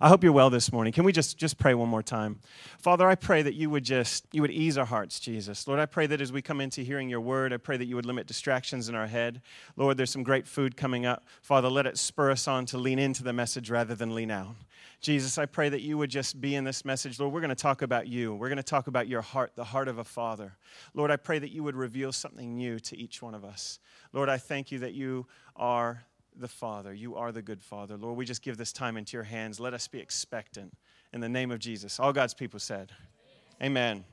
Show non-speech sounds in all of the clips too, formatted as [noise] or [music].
I hope you're well this morning. Can we just, just pray one more time? Father, I pray that you would just, you would ease our hearts, Jesus. Lord, I pray that as we come into hearing your word, I pray that you would limit distractions in our head. Lord, there's some great food coming up. Father, let it spur us on to lean into the message rather than lean out. Jesus, I pray that you would just be in this message. Lord, we're going to talk about you. We're going to talk about your heart, the heart of a father. Lord, I pray that you would reveal something new to each one of us. Lord, I thank you that you are the Father. You are the good Father. Lord, we just give this time into your hands. Let us be expectant in the name of Jesus. All God's people said, Amen.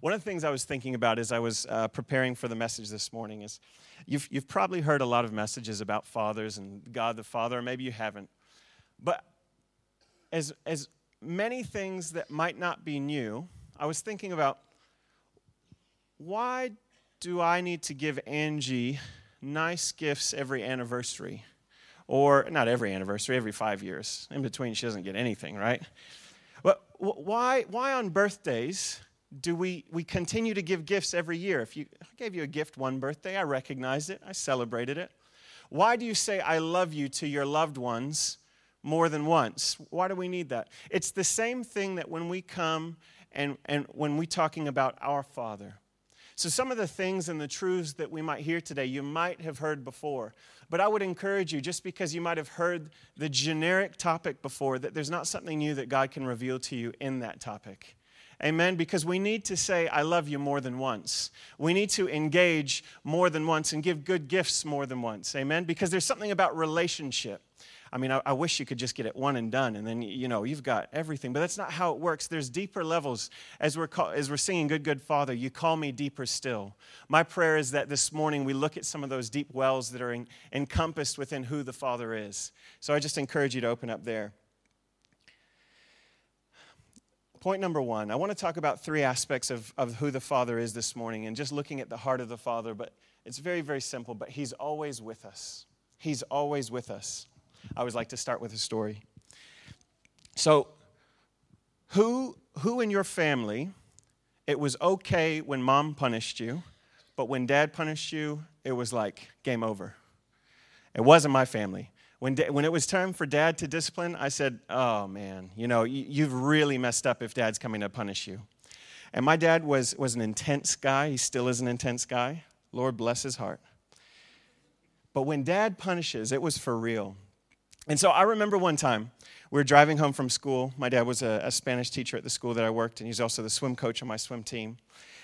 One of the things I was thinking about as I was uh, preparing for the message this morning is you've, you've probably heard a lot of messages about fathers and God the Father, or maybe you haven't. But as, as many things that might not be new, I was thinking about why do I need to give Angie nice gifts every anniversary? Or not every anniversary, every five years. In between, she doesn't get anything, right? But why, why on birthdays do we, we continue to give gifts every year? If you, I gave you a gift one birthday, I recognized it, I celebrated it. Why do you say I love you to your loved ones more than once? Why do we need that? It's the same thing that when we come and, and when we're talking about our Father, so, some of the things and the truths that we might hear today, you might have heard before. But I would encourage you, just because you might have heard the generic topic before, that there's not something new that God can reveal to you in that topic. Amen. Because we need to say, I love you more than once. We need to engage more than once and give good gifts more than once. Amen. Because there's something about relationship. I mean, I, I, wish you could just get it one and done, and then you know you've got everything. But that's not how it works. There's deeper levels. As we're call, as we're singing "Good Good Father," you call me deeper still. My prayer is that this morning we look at some of those deep wells that are in, encompassed within who the Father is. So I just encourage you to open up there. Point number one, I want to talk about three aspects of, of who the Father is this morning, and just looking at the heart of the Father. But it's very, very simple. But He's always with us. He's always with us. I always like to start with a story. So, who, who in your family, it was okay when mom punished you, but when dad punished you, it was like game over? It wasn't my family. When, da- when it was time for dad to discipline, I said, Oh man, you know, you, you've really messed up if dad's coming to punish you. And my dad was, was an intense guy. He still is an intense guy. Lord bless his heart. But when dad punishes, it was for real. And so I remember one time we were driving home from school. My dad was a, a, Spanish teacher at the school that I worked, and he's also the swim coach on my swim team.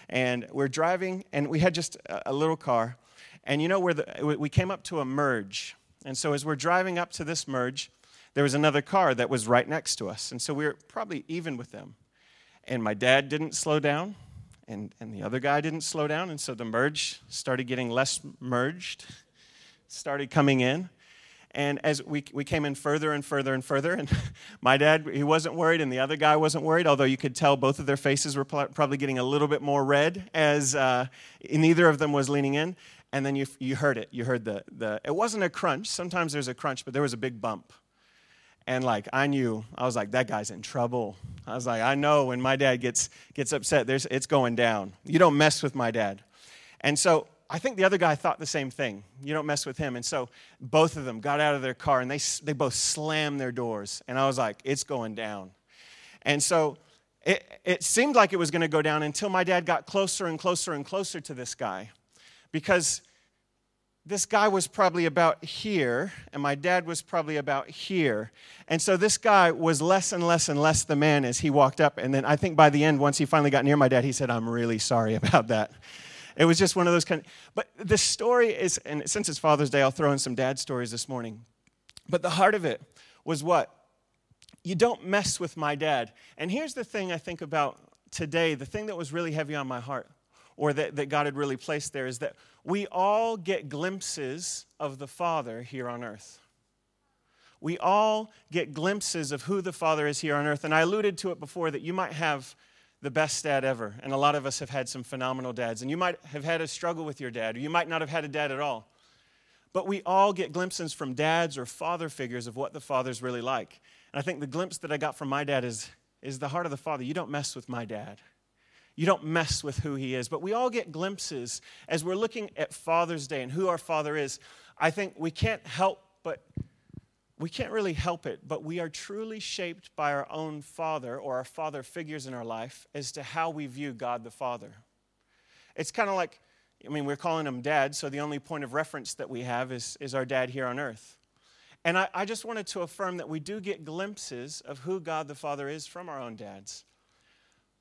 And we're driving, and we had just a, a little car. And you know where the, we came up to a merge. And so as we're driving up to this merge, there was another car that was right next to us. And so we were probably even with them. And my dad didn't slow down, and, and the other guy didn't slow down. And so the merge started getting less merged, started coming in. And as we, we came in further and further and further, and [laughs] my dad, he wasn't worried, and the other guy wasn't worried, although you could tell both of their faces were probably getting a little bit more red as uh, neither of them was leaning in. And then you, you heard it. You heard the, the, it wasn't a crunch. Sometimes there's a crunch, but there was a big bump. And like, I knew, I was like, that guy's in trouble. I was like, I know when my dad gets, gets upset, there's, it's going down. You don't mess with my dad. And so I think the other guy thought the same thing. You don't mess with him. And so both of them got out of their car and they, they both slammed their doors. And I was like, it's going down. And so it, it seemed like it was going to go down until my dad got closer and closer and closer to this guy. Because this guy was probably about here, and my dad was probably about here. And so this guy was less and less and less the man as he walked up. And then I think by the end, once he finally got near my dad, he said, I'm really sorry [laughs] about that. It was just one of those kind of, but the story is, and since it's Father's Day, I'll throw in some dad stories this morning. But the heart of it was what? You don't mess with my dad. And here's the thing I think about today, the thing that was really heavy on my heart, or that, that God had really placed there, is that we all get glimpses of the Father here on earth. We all get glimpses of who the Father is here on earth. And I alluded to it before that you might have the best dad ever. And a lot of us have had some phenomenal dads. And you might have had a struggle with your dad, or you might not have had a dad at all. But we all get glimpses from dads or father figures of what the father's really like. And I think the glimpse that I got from my dad is, is the heart of the father. You don't mess with my dad. You don't mess with who he is. But we all get glimpses as we're looking at Father's Day and who our father is. I think we can't help but we can't really help it, but we are truly shaped by our own father or our father figures in our life as to how we view God the Father. It's kind of like, I mean, we're calling him dad, so the only point of reference that we have is, is our dad here on earth. And I, I just wanted to affirm that we do get glimpses of who God the Father is from our own dads.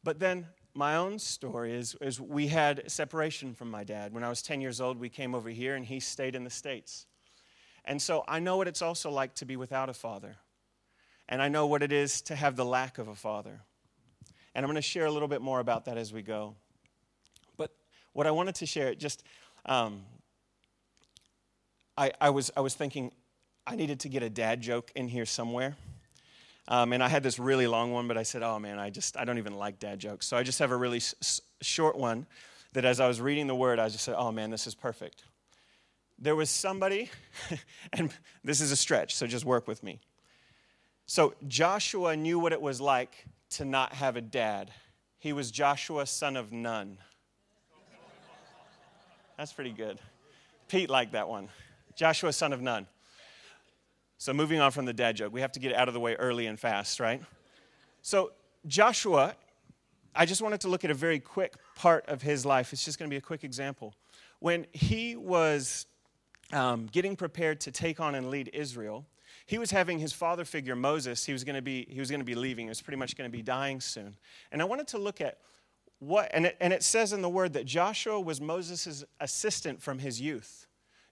But then my own story is, is we had separation from my dad. When I was 10 years old, we came over here and he stayed in the States. And so I know what it's also like to be without a father. And I know what it is to have the lack of a father. And I'm going to share a little bit more about that as we go. But what I wanted to share, just, um, I, I, was, I was thinking I needed to get a dad joke in here somewhere. Um, and I had this really long one, but I said, oh man, I just, I don't even like dad jokes. So I just have a really s- short one that as I was reading the word, I just said, oh man, this is perfect there was somebody, [laughs] and this is a stretch, so just work with me. So Joshua knew what it was like to not have a dad. He was Joshua, son of Nun. That's pretty good. Pete liked that one. Joshua, son of Nun. So, moving on from the dad joke, we have to get out of the way early and fast, right? So, Joshua, I just wanted to look at a very quick part of his life. It's just going to be a quick example. When he was um, getting prepared to take on and lead Israel, he was having his father figure Moses. He was going to be he was going to be leaving. He was pretty much going to be dying soon. And I wanted to look at what and it, and it says in the word that Joshua was Moses' assistant from his youth.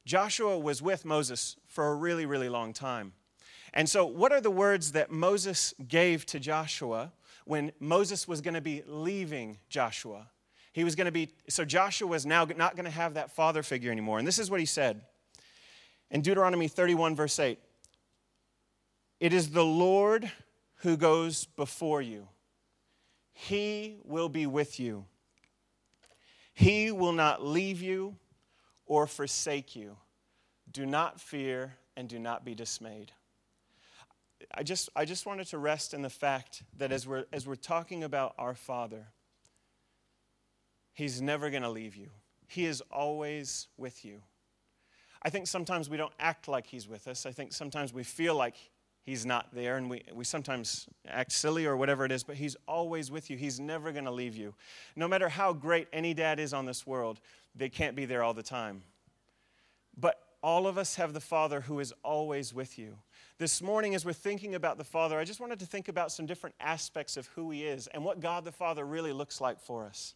Joshua was with Moses for a really really long time. And so, what are the words that Moses gave to Joshua when Moses was going to be leaving Joshua? He was going to be, so Joshua was now not going to have that father figure anymore. And this is what he said in Deuteronomy 31, verse 8, it is the Lord who goes before you. He will be with you. He will not leave you or forsake you. Do not fear and do not be dismayed. I just, I just wanted to rest in the fact that as we're, as we're talking about our Father, He's never going to leave you, He is always with you. I think sometimes we don't act like He's with us. I think sometimes we feel like He's not there, and we, we sometimes act silly or whatever it is, but He's always with you. He's never going to leave you. No matter how great any dad is on this world, they can't be there all the time. But all of us have the Father who is always with you. This morning, as we're thinking about the Father, I just wanted to think about some different aspects of who He is and what God the Father really looks like for us.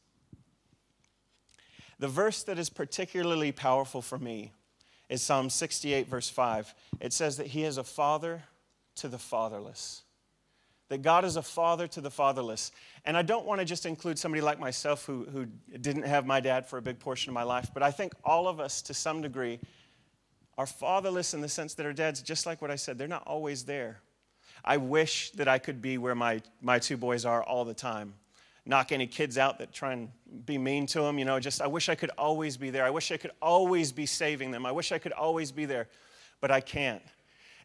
The verse that is particularly powerful for me is Psalm 68, verse 5. It says that He is a father to the fatherless. That God is a father to the fatherless. And I don't want to just include somebody like myself who, who didn't have my dad for a big portion of my life, but I think all of us, to some degree, are fatherless in the sense that our dads, just like what I said, they're not always there. I wish that I could be where my, my two boys are all the time knock any kids out that try and be mean to them. You know, just I wish I could always be there. I wish I could always be saving them. I wish I could always be there, but I can't.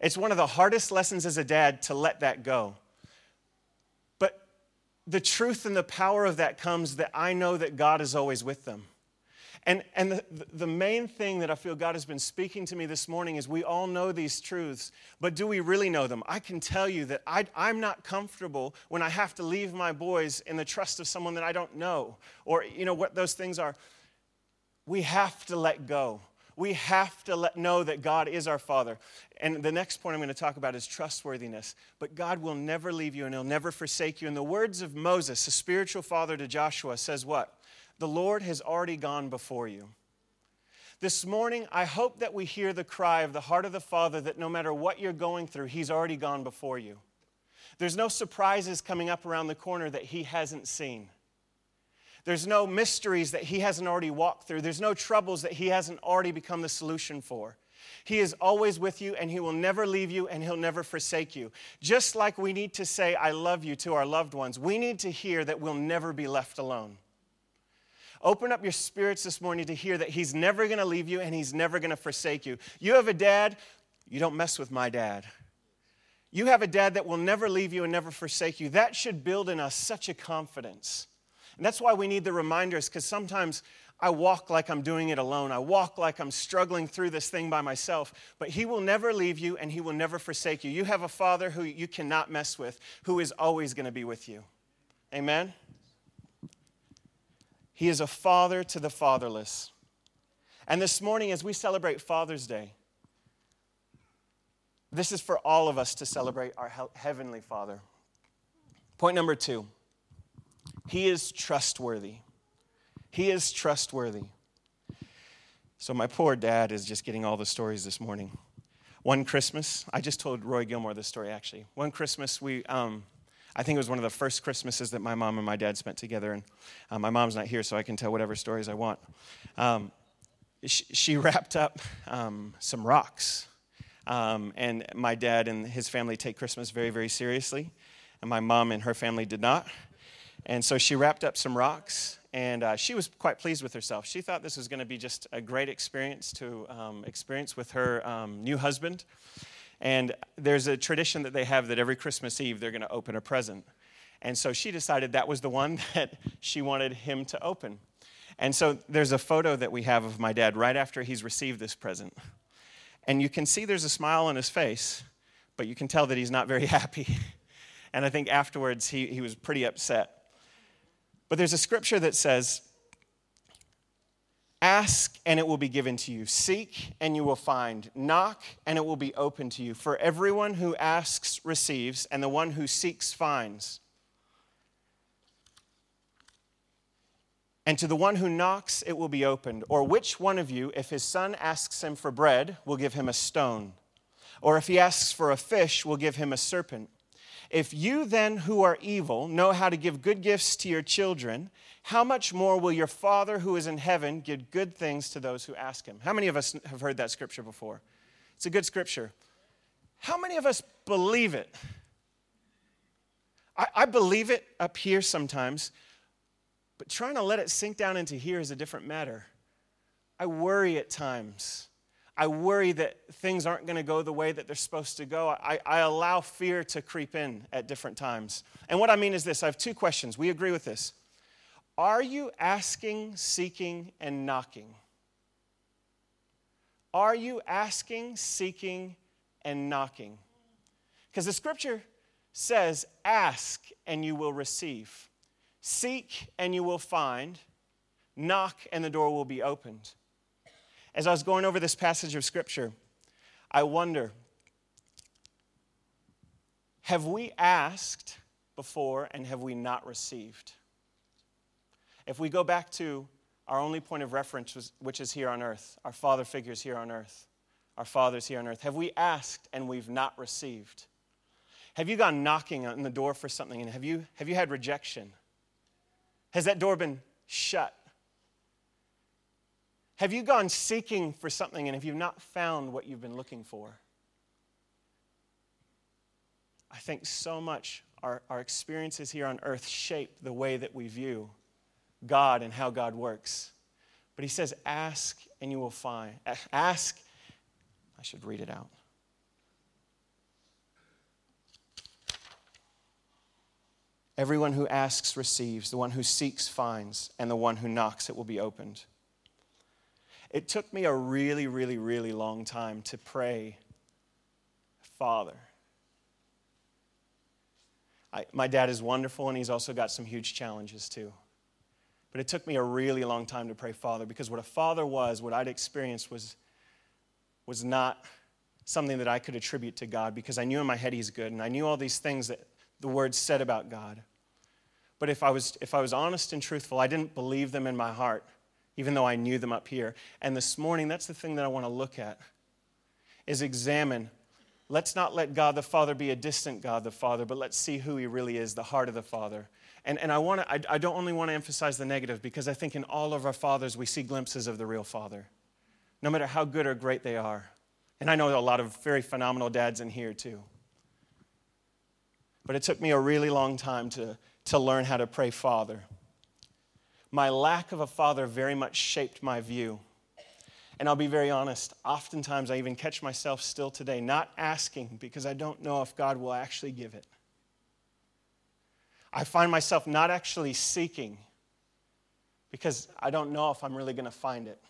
It's one of the hardest lessons as a dad to let that go. But the truth and the power of that comes that I know that God is always with them. And, and the, the main thing that I feel God has been speaking to me this morning is we all know these truths, but do we really know them? I can tell you that I, I'm not comfortable when I have to leave my boys in the trust of someone that I don't know, or you know what those things are. We have to let go. We have to let know that God is our Father. And the next point I'm going to talk about is trustworthiness. But God will never leave you and He'll never forsake you. In the words of Moses, a spiritual father to Joshua, says what? The Lord has already gone before you. This morning, I hope that we hear the cry of the heart of the Father that no matter what you're going through, He's already gone before you. There's no surprises coming up around the corner that He hasn't seen. There's no mysteries that He hasn't already walked through. There's no troubles that He hasn't already become the solution for. He is always with you and He will never leave you and He'll never forsake you. Just like we need to say, I love you to our loved ones, we need to hear that we'll never be left alone. Open up your spirits this morning to hear that He's never going to leave you and He's never going to forsake you. You have a dad, you don't mess with my dad. You have a dad that will never leave you and never forsake you. That should build in us such a confidence. And that's why we need the reminders, because sometimes I walk like I'm doing it alone. I walk like I'm struggling through this thing by myself. But He will never leave you and He will never forsake you. You have a Father who you cannot mess with, who is always going to be with you. Amen? He is a father to the fatherless. And this morning, as we celebrate Father's Day, this is for all of us to celebrate our Heavenly Father. Point number two He is trustworthy. He is trustworthy. So, my poor dad is just getting all the stories this morning. One Christmas, I just told Roy Gilmore this story actually. One Christmas, we, um, I think it was one of the first Christmases that my mom and my dad spent together, and uh, my mom's not here, so I can tell whatever stories I want. Um, she, [laughs] wrapped up um, some rocks, um, and my dad and his family take Christmas very, very seriously, and my mom and her family did not. And so she wrapped up some rocks and uh, she was quite pleased with herself. She thought this was going to be just a great experience to um, experience with her um, new husband. And there's a tradition that they have that every Christmas Eve they're going to open a present. And so she decided that was the one [laughs] that she wanted him to open. And so there's a photo that we have of my dad right after he's received this present. And you can see there's a smile on his face, but you can tell that he's not very [laughs] happy. And I think afterwards he, he was pretty upset. But there's a scripture that says, Ask and it will be given to you. Seek and you will find. Knock and it will be open to you. For everyone who asks receives, and the one who seeks finds. And to the one who knocks, it will be opened. Or which one of you, if his son asks him for bread, will give him a stone? Or if he asks for a fish, will give him a serpent? If you then, who are evil, know how to give good gifts to your children, how much more will your Father who is in heaven give good things to those who ask him? How many of us have heard that scripture before? It's a good scripture. How many of us believe it? I, I believe it up here sometimes, but trying to let it sink down into here is a different matter. I worry at times I worry that things aren't going to go the way that they're supposed to go. I, I, allow fear to creep in at different times. And what I mean is this I have two questions. We agree with this. Are you asking, seeking, and knocking? Are you asking, seeking, and knocking? Because the scripture says, Ask and you will receive, seek and you will find, knock and the door will be opened. As I was going over this passage of Scripture, I wonder have we asked before and have we not received? If we go back to our only point of reference, which is here on earth, our father figures here on earth, our fathers here on earth, have we asked and we've not received? Have you gone knocking on the door for something and have you, have you had rejection? Has that door been shut? Have you gone seeking for something and have you not found what you've been looking for? I think so much our, our experiences here on earth shape the way that we view God and how God works. But he says, Ask and you will find. Ask, I should read it out. Everyone who asks receives, the one who seeks finds, and the one who knocks it will be opened. It took me a really, really, really long time to pray, Father. I, my dad is wonderful, and he's also got some huge challenges too. But it took me a really long time to pray, Father, because what a father was, what I'd experienced was, was not something that I could attribute to God because I knew in my head he's good, and I knew all these things that the word said about God. But if I was, if I was honest and truthful, I didn't believe them in my heart even though I knew them up here. And this morning, that's the thing that I want to look at is examine. Let's not let God the Father be a distant God the Father, but let's see who he really is, the heart of the Father. And, and I, want to, I, I don't only want to emphasize the negative because I think in all of our fathers we see glimpses of the real Father, no matter how good or great they are. And I know a lot of very phenomenal dads in here too. But it took me a really long time to, to learn how to pray Father my lack of a father very much shaped my view. And I'll be very honest, oftentimes I even catch myself still today not asking because I don't know if God will actually give it. I find myself not actually seeking because I don't know if I'm really going to find it.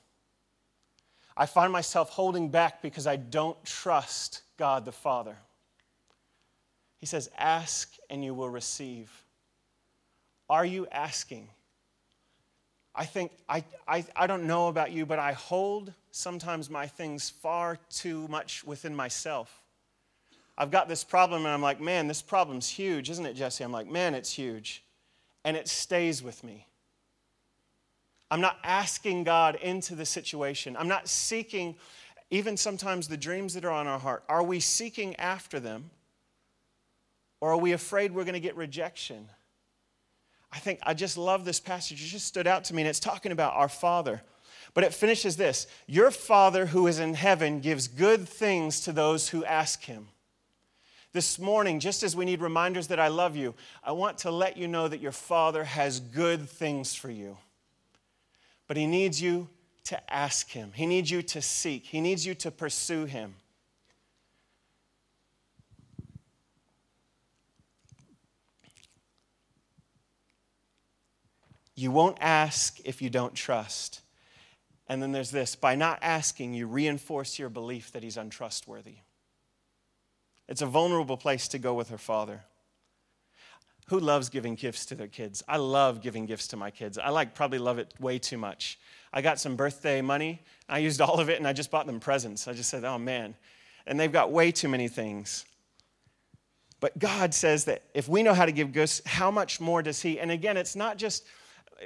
I find myself holding back because I don't trust God the Father. He says, Ask and you will receive. Are you asking? I think, I, I, I don't know about you, but I hold sometimes my things far too much within myself. I've got this problem, and I'm like, man, this problem's huge, isn't it, Jesse? I'm like, man, it's huge. And it stays with me. I'm not asking God into the situation. I'm not seeking, even sometimes the dreams that are on our heart. Are we seeking after them? Or are we afraid we're going to get rejection? I think I just love this passage. It just stood out to me, and it's talking about our Father. But it finishes this Your Father who is in heaven gives good things to those who ask him. This morning, just as we need reminders that I love you, I want to let you know that your Father has good things for you. But He needs you to ask Him, He needs you to seek, He needs you to pursue Him. You won't ask if you don't trust. And then there's this by not asking, you reinforce your belief that he's untrustworthy. It's a vulnerable place to go with her father. Who loves giving gifts to their kids? I love giving gifts to my kids. I like probably love it way too much. I got some birthday money. I used all of it and I just bought them presents. I just said, "Oh man." And they've got way too many things. But God says that if we know how to give gifts, how much more does he? And again, it's not just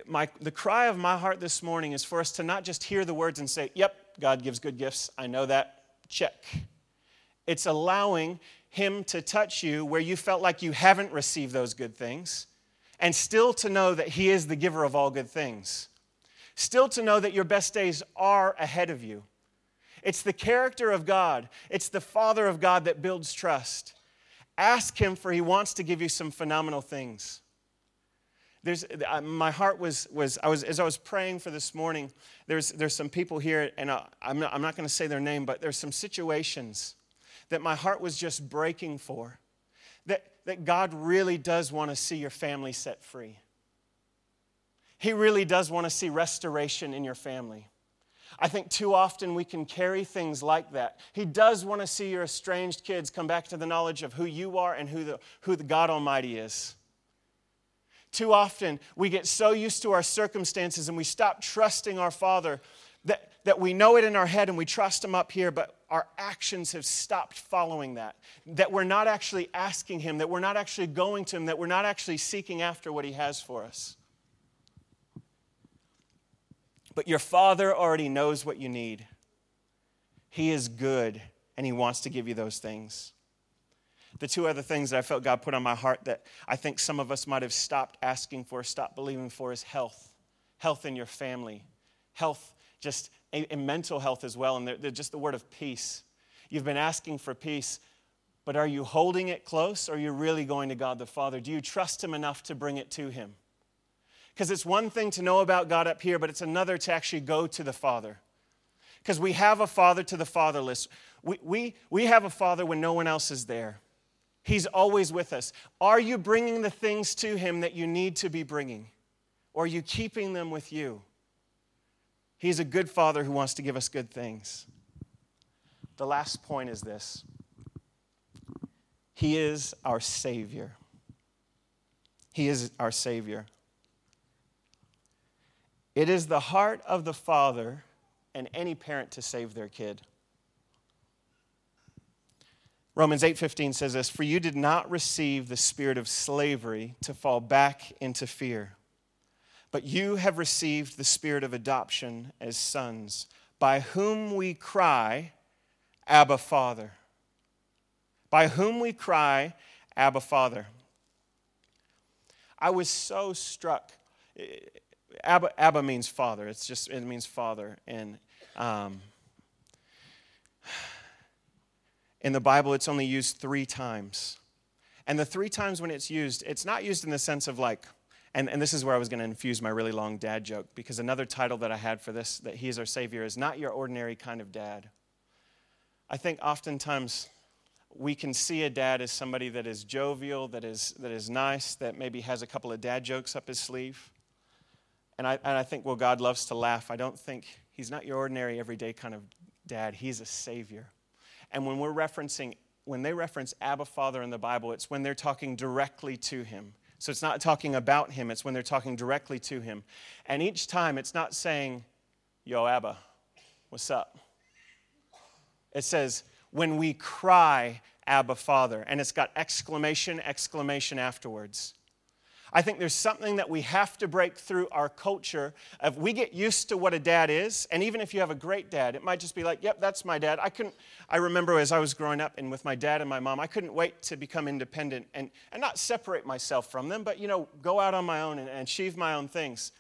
my, the cry of my heart this morning is for us to not just hear the words and say, Yep, God gives good gifts. I know that. Check. It's allowing Him to touch you where you felt like you haven't received those good things, and still to know that He is the giver of all good things. Still to know that your best days are ahead of you. It's the character of God, it's the Father of God that builds trust. Ask Him, for He wants to give you some phenomenal things. There's, my heart was, was, I was, as I was praying for this morning, there's, there's some people here, and I, I'm not, I'm not going to say their name, but there's some situations that my heart was just breaking for. That, that God really does want to see your family set free. He really does want to see restoration in your family. I think too often we can carry things like that. He does want to see your estranged kids come back to the knowledge of who you are and who the, who the God Almighty is. Too often we get so used to our circumstances and we stop trusting our Father that, that we know it in our head and we trust Him up here, but our actions have stopped following that. That we're not actually asking Him, that we're not actually going to Him, that we're not actually seeking after what He has for us. But your Father already knows what you need. He is good and He wants to give you those things. The two other things that I felt God put on my heart that I think some of us might have stopped asking for, stopped believing for, is health. Health in your family, health just in mental health as well, and they're, they're just the word of peace. You've been asking for peace, but are you holding it close or are you really going to God the Father? Do you trust Him enough to bring it to Him? Because it's one thing to know about God up here, but it's another to actually go to the Father. Because we have a Father to the fatherless. We, we, we have a Father when no one else is there. He's always with us. Are you bringing the things to Him that you need to be bringing? Or are you keeping them with you? He's a good father who wants to give us good things. The last point is this He is our Savior. He is our Savior. It is the heart of the father and any parent to save their kid. Romans 8:15 says this, "For you did not receive the spirit of slavery to fall back into fear." But you have received the spirit of adoption as sons, by whom we cry, Abba, Father. By whom we cry, Abba, Father. I was so struck. Abba, Abba means father. It's just, it means father. And um, in the Bible, it's only used three times. And the three times when it's used, it's not used in the sense of like, and, and this is where I was going to infuse my really long dad joke, because another title that I had for this, that He is our Savior, is not your ordinary kind of dad. I think oftentimes we can see a dad as somebody that is jovial, that is, that is nice, that maybe has a couple of dad jokes up his sleeve. And I, and I think, well, God loves to laugh. I don't think he's not your ordinary, everyday kind of dad. He's a savior. And when we're referencing, when they reference Abba Father in the Bible, it's when they're talking directly to him. So it's not talking about him, it's when they're talking directly to him. And each time it's not saying, Yo, Abba, what's up? It says, when we cry, Abba Father. And it's got exclamation, exclamation afterwards. I think there's something that we have to break through our culture of we get used to what a dad is, and even if you have a great dad, it might just be like, "Yep, that's my dad." I couldn't. I remember as I was growing up and with my dad and my mom, I couldn't wait to become independent and and not separate myself from them, but you know, go out on my own and, and achieve my own things.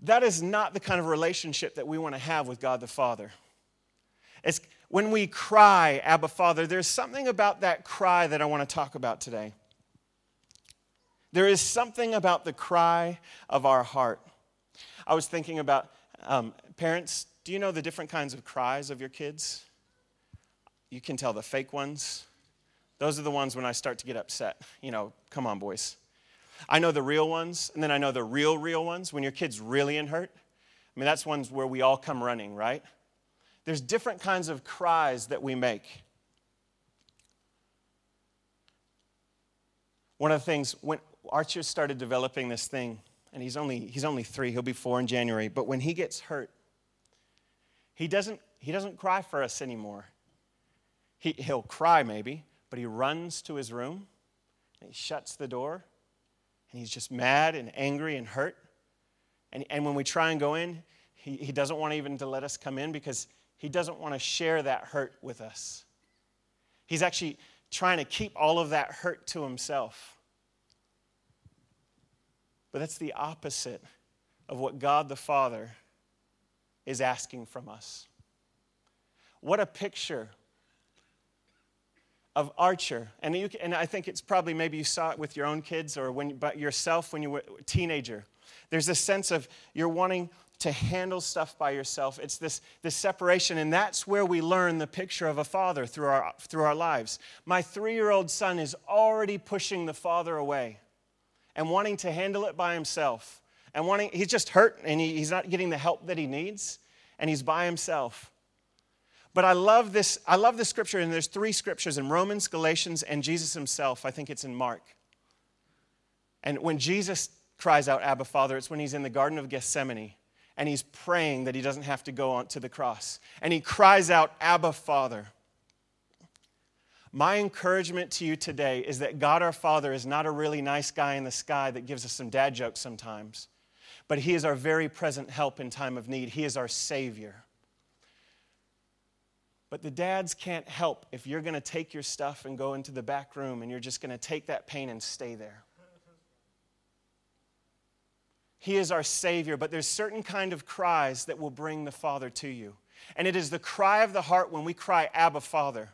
That is not the kind of relationship that we want to have with God the Father. It's when we cry, Abba Father. There's something about that cry that I want to talk about today. There is something about the cry of our heart. I was thinking about um, parents, do you know the different kinds of cries of your kids? You can tell the fake ones. Those are the ones when I start to get upset. You know, come on, boys. I know the real ones, and then I know the real, real ones when your kid's really in hurt. I mean, that's ones where we all come running, right? There's different kinds of cries that we make. One of the things, when, Archer started developing this thing, and he's only, he's only three, he'll be four in January, but when he gets hurt, he doesn't, he doesn't cry for us anymore. He, he'll cry maybe, but he runs to his room, and he shuts the door, and he's just mad and angry and hurt. And, and when we try and go in, he, he doesn't want even to let us come in because he doesn't want to share that hurt with us. He's actually trying to keep all of that hurt to himself. But that's the opposite of what God the Father is asking from us. What a picture of Archer. And, you, and I think it's probably maybe you saw it with your own kids or when, but yourself when you were a teenager. There's a sense of you're wanting to handle stuff by yourself. It's this, this separation, and that's where we learn the picture of a father through our, through our lives. My three year old son is already pushing the father away and wanting to handle it by himself. And wanting, he's just hurt and he, he's not getting the help that he needs, and he's by himself. But I love this, I love this scripture, and there's three scriptures in Romans, Galatians, and Jesus himself. I think it's in Mark. And when Jesus cries out, Abba, Father, it's when he's in the Garden of Gethsemane and he's praying that he doesn't have to go on to the cross. And he cries out, Abba, Father. My encouragement to you today is that God our Father is not a really nice guy in the sky that gives us some dad jokes sometimes, but He is our very present help in time of need. He is our Savior. But the dads can't help if you're going to take your stuff and go into the back room and you're just going to take that pain and stay there. He is our Savior, but there's certain kind of cries that will bring the Father to you. And it is the cry of the heart when we cry, Abba, Father.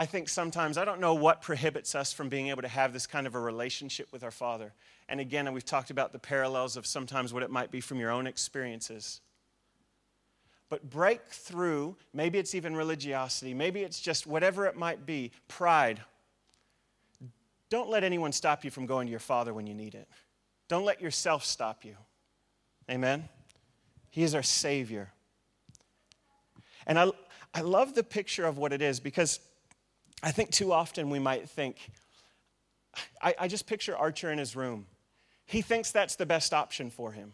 I think sometimes, I don't know what prohibits us from being able to have this kind of a relationship with our Father. And again, we've talked about the parallels of sometimes what it might be from your own experiences. But break through, maybe it's even religiosity, maybe it's just whatever it might be, pride. Don't let anyone stop you from going to your Father when you need it. Don't let yourself stop you. Amen? He is our Savior. And I, I love the picture of what it is because I think too often we might think, I, I, just picture Archer in his room. He thinks that's the best option for him.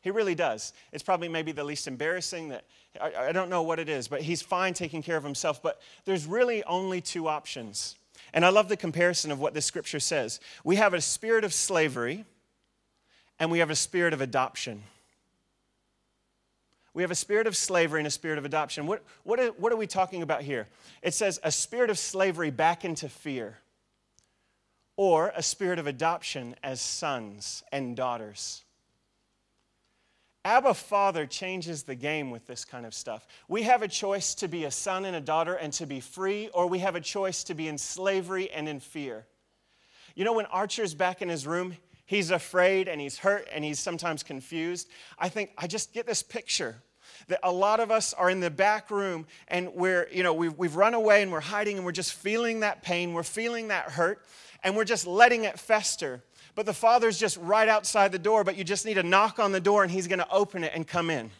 He really does. It's probably maybe the least embarrassing that I, I don't know what it is, but he's fine taking care of himself. But there's really only two options. And I love the comparison of what this scripture says. We have a spirit of slavery, and we have a spirit of adoption. We have a spirit of slavery and a spirit of adoption. What, what, are, what are we talking about here? It says a spirit of slavery back into fear, or a spirit of adoption as sons and daughters. Abba Father changes the game with this kind of stuff. We have a choice to be a son and a daughter and to be free, or we have a choice to be in slavery and in fear. You know, when Archer's back in his room, he's afraid and he's hurt and he's sometimes confused. I think I just get this picture that a lot of us are in the back room and we're, you know, we've, we've run away and we're hiding and we're just feeling that pain, we're feeling that hurt, and we're just letting it fester. But the Father's just right outside the door, but you just need to knock on the door and He's going to open it and come in.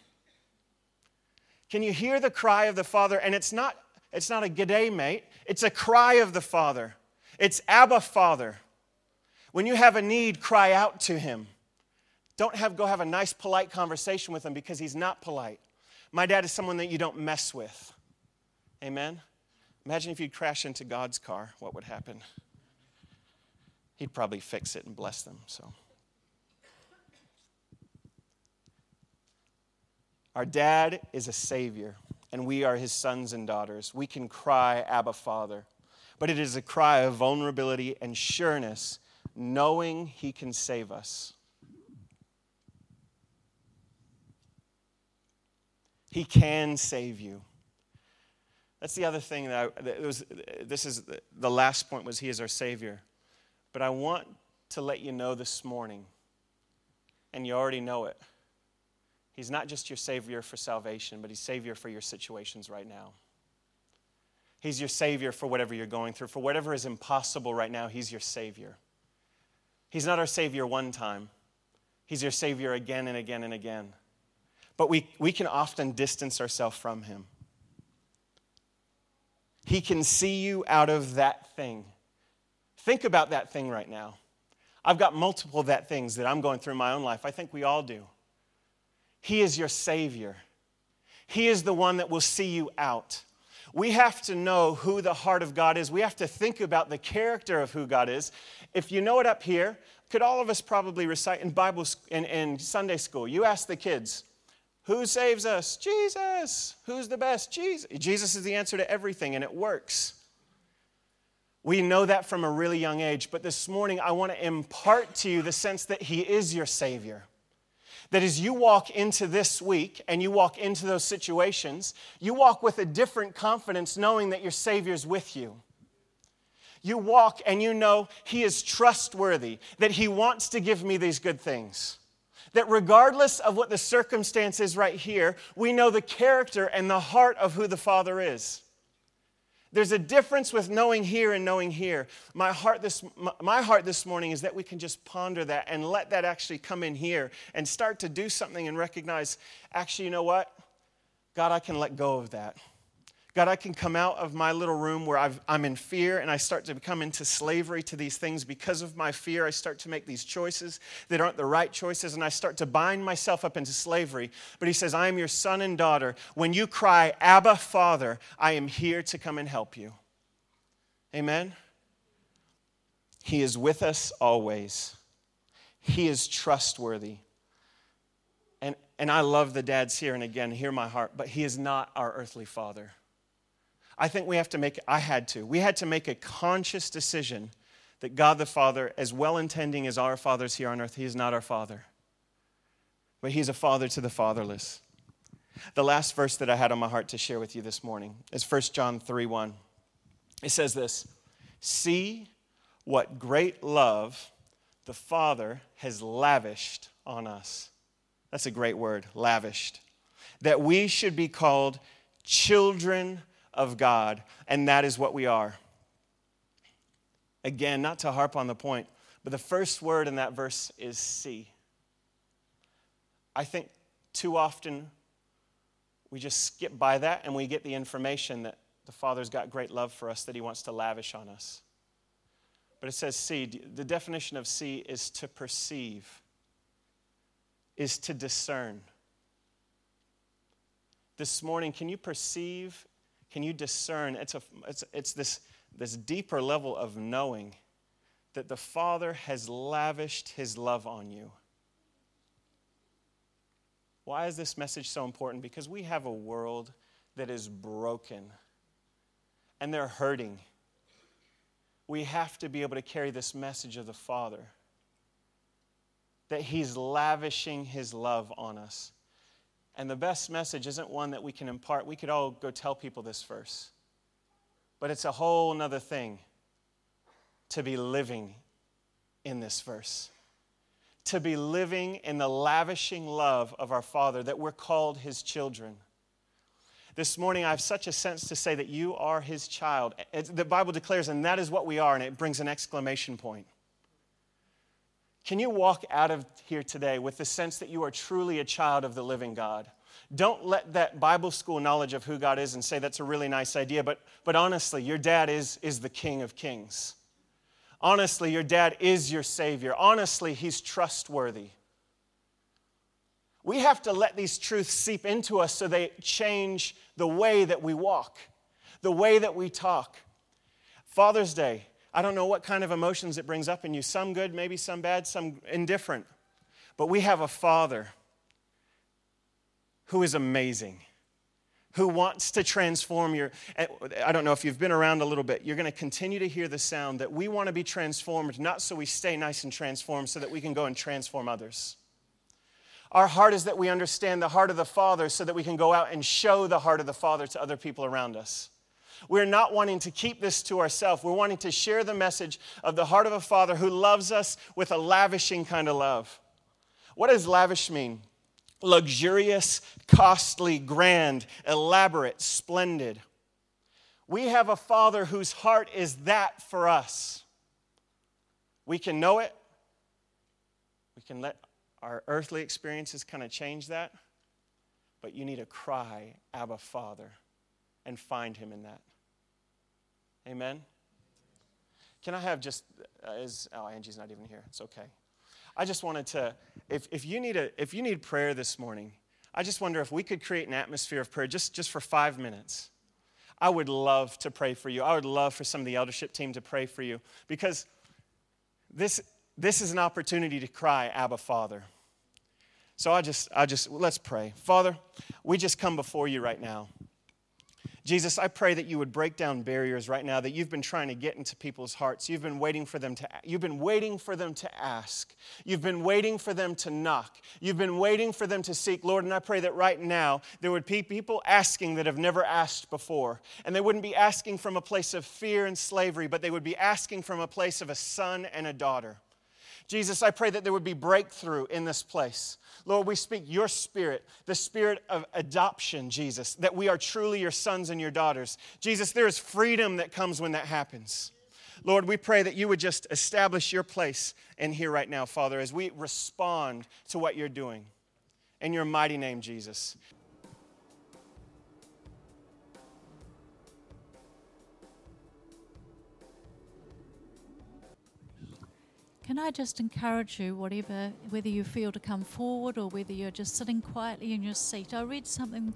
Can you hear the cry of the Father? And it's not, it's not a g'day, mate. It's a cry of the Father. It's Abba, Father. When you have a need, cry out to Him. Don't have, go have a nice, polite conversation with Him because He's not polite. My dad is someone that you don't mess with. Amen? Imagine if you'd crash into God's car, what would happen? He'd probably fix it and bless them, so. Our dad is a savior, and we are his sons and daughters. We can cry, Abba, Father. But it is a cry of vulnerability and sureness, knowing he can save us. He can save you. That's the other thing that, I, that was, this is the last point was he is our savior. But I want to let you know this morning, and you already know it He's not just your Savior for salvation, but He's Savior for your situations right now. He's your Savior for whatever you're going through. For whatever is impossible right now, He's your Savior. He's not our Savior one time, He's your Savior again and again and again. But we, we can often distance ourselves from Him. He can see you out of that thing. Think about that thing right now. I've got multiple that things that I'm going through in my own life. I think we all do. He is your Savior. He is the one that will see you out. We have to know who the heart of God is. We have to think about the character of who God is. If you know it up here, could all of us probably recite in Bible in, in Sunday school? You ask the kids, who saves us? Jesus. Who's the best? Jesus. Jesus is the answer to everything, and it works. We know that from a really young age, but this morning I want to impart to you the sense that He is your Savior. That as you walk into this week and you walk into those situations, you walk with a different confidence knowing that your Savior's with you. You walk and you know He is trustworthy, that He wants to give me these good things. That regardless of what the circumstance is right here, we know the character and the heart of who the Father is. There's a difference with knowing here and knowing here. My heart, this, my heart this morning is that we can just ponder that and let that actually come in here and start to do something and recognize actually, you know what? God, I can let go of that. God, I can come out of my little room where i am in fear and I start to become into slavery to these things. Because of my fear, I start to make these choices that aren't the right choices and I start to bind myself up into slavery. But He says, I am your son and daughter. When you cry, Abba, Father, I am here to come and help you. Amen? He is with us always, He is trustworthy. And, and I love the dads here, and again, hear my heart, but He is not our earthly father. I think we have to make, I had to, we had to make a conscious decision that God the Father, as well intending as our fathers here on earth, He is not our Father, but He's a Father to the fatherless. The last verse that I had on my heart to share with you this morning is 1 John 3 1. It says this See what great love the Father has lavished on us. That's a great word, lavished. That we should be called children of God, and that is what we are. Again, not to harp on the point, but the first word in that verse is see. I think too often we just skip by that and we get the information that the Father's got great love for us that He wants to lavish on us. But it says see. The definition of see is to perceive, is to discern. This morning, can you perceive can you discern? It's, a, it's, it's this, this deeper level of knowing that the Father has lavished his love on you. Why is this message so important? Because we have a world that is broken and they're hurting. We have to be able to carry this message of the Father that He's lavishing His love on us. And the best message isn't one that we can impart. We could all go tell people this verse. But it's a whole nother thing to be living in this verse, to be living in the lavishing love of our Father, that we're called His children. This morning, I have such a sense to say that you are His child. It's, the Bible declares, and that is what we are, and it brings an exclamation point. Can you walk out of here today with the sense that you are truly a child of the living God? Don't let that Bible school knowledge of who God is and say that's a really nice idea, but, but honestly, your dad is, is the King of Kings. Honestly, your dad is your Savior. Honestly, he's trustworthy. We have to let these truths seep into us so they change the way that we walk, the way that we talk. Father's Day, I don't know what kind of emotions it brings up in you. Some good, maybe some bad, some indifferent. But we have a Father who is amazing, who wants to transform your. I don't know if you've been around a little bit, you're going to continue to hear the sound that we want to be transformed, not so we stay nice and transformed, so that we can go and transform others. Our heart is that we understand the heart of the Father so that we can go out and show the heart of the Father to other people around us. We're not wanting to keep this to ourselves. We're wanting to share the message of the heart of a Father who loves us with a lavishing kind of love. What does lavish mean? luxurious, costly, grand, elaborate, splendid. We have a Father whose heart is that for us. We can know it. We can let our earthly experiences kind of change that. But you need to cry, Abba, Father, and find Him in that. Amen? Can I have just, uh, is, oh, Angie's not even here. It's okay. I just wanted to, if, if, you need a, if you need prayer this morning, I just wonder if we could create an atmosphere of prayer just, just for five minutes. I would love to pray for you. I would love for some of the eldership team to pray for you because this, this is an opportunity to cry, Abba, Father. So I just, I just, let's pray. Father, we just come before you right now. Jesus, I pray that you would break down barriers right now that you've been trying to get into people's hearts. You've been waiting for them to you've been waiting for them to ask. You've been waiting for them to knock. You've been waiting for them to seek, Lord, and I pray that right now there would be people asking that have never asked before. And they wouldn't be asking from a place of fear and slavery, but they would be asking from a place of a son and a daughter. Jesus, I pray that there would be breakthrough in this place. Lord, we speak your spirit, the spirit of adoption, Jesus, that we are truly your sons and your daughters. Jesus, there is freedom that comes when that happens. Lord, we pray that you would just establish your place in here right now, Father, as we respond to what you're doing. In your mighty name, Jesus. Can I just encourage you, whatever, whether you feel to come forward or whether you're just sitting quietly in your seat? I read something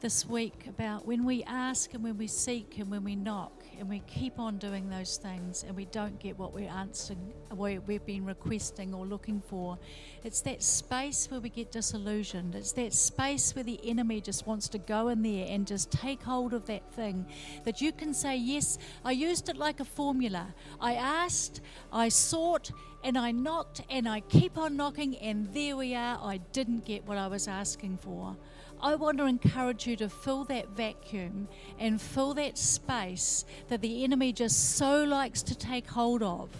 this week about when we ask and when we seek and when we knock and we keep on doing those things and we don't get what we're answering, what we've been requesting or looking for. It's that space where we get disillusioned. It's that space where the enemy just wants to go in there and just take hold of that thing that you can say, Yes, I used it like a formula. I asked, I sought, and I knocked, and I keep on knocking, and there we are. I didn't get what I was asking for. I want to encourage you to fill that vacuum and fill that space that the enemy just so likes to take hold of.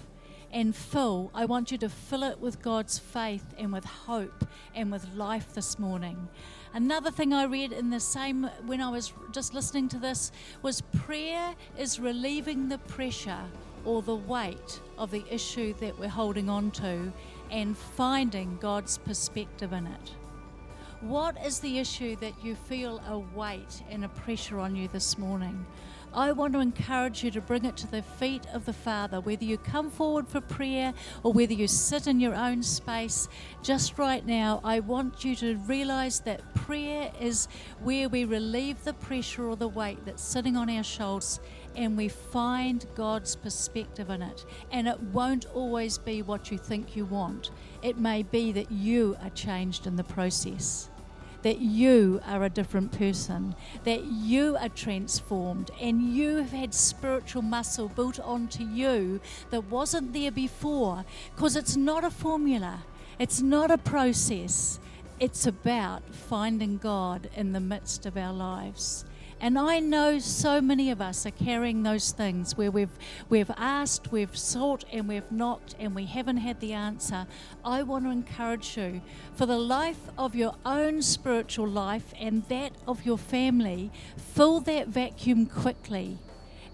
And fill, I want you to fill it with God's faith and with hope and with life this morning. Another thing I read in the same, when I was just listening to this, was prayer is relieving the pressure or the weight of the issue that we're holding on to and finding God's perspective in it. What is the issue that you feel a weight and a pressure on you this morning? I want to encourage you to bring it to the feet of the Father, whether you come forward for prayer or whether you sit in your own space. Just right now, I want you to realize that prayer is where we relieve the pressure or the weight that's sitting on our shoulders and we find God's perspective in it. And it won't always be what you think you want, it may be that you are changed in the process. That you are a different person, that you are transformed, and you have had spiritual muscle built onto you that wasn't there before. Because it's not a formula, it's not a process, it's about finding God in the midst of our lives And I know so many of us are carrying those things where we've we've asked, we've sought, and we've knocked, and we haven't had the answer. I want to encourage you for the life of your own spiritual life and that of your family, fill that vacuum quickly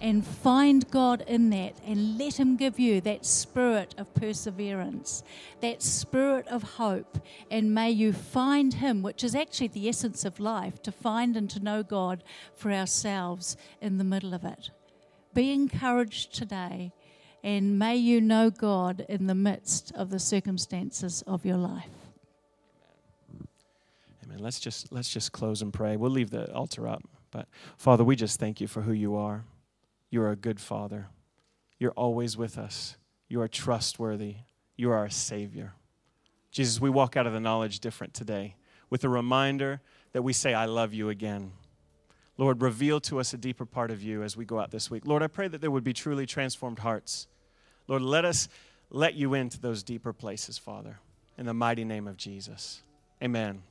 and find God in that and let Him give you that spirit of perseverance, that spirit of hope, and may you find Him, which is actually the essence of life, to find and to know God for ourselves in the middle of it. Be encouraged today, and may you know God in the midst of the circumstances of your life. Amen. Let's just let's just close and pray. We'll leave the altar up. But Father, we just thank you for who you are. You are a good Father. You're always with us. You are trustworthy. You are our Savior. Jesus, we walk out of the knowledge different today with a reminder that we say, I love you again. Lord, reveal to us a deeper part of you as we go out this week. Lord, I pray that there would be truly transformed hearts. Lord, let us let you into those deeper places, Father, in the mighty name of Jesus. Amen.